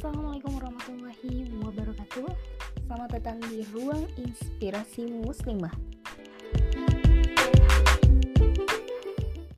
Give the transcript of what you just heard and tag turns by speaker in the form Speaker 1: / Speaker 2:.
Speaker 1: Assalamualaikum warahmatullahi wabarakatuh. Selamat datang di Ruang Inspirasi Muslimah.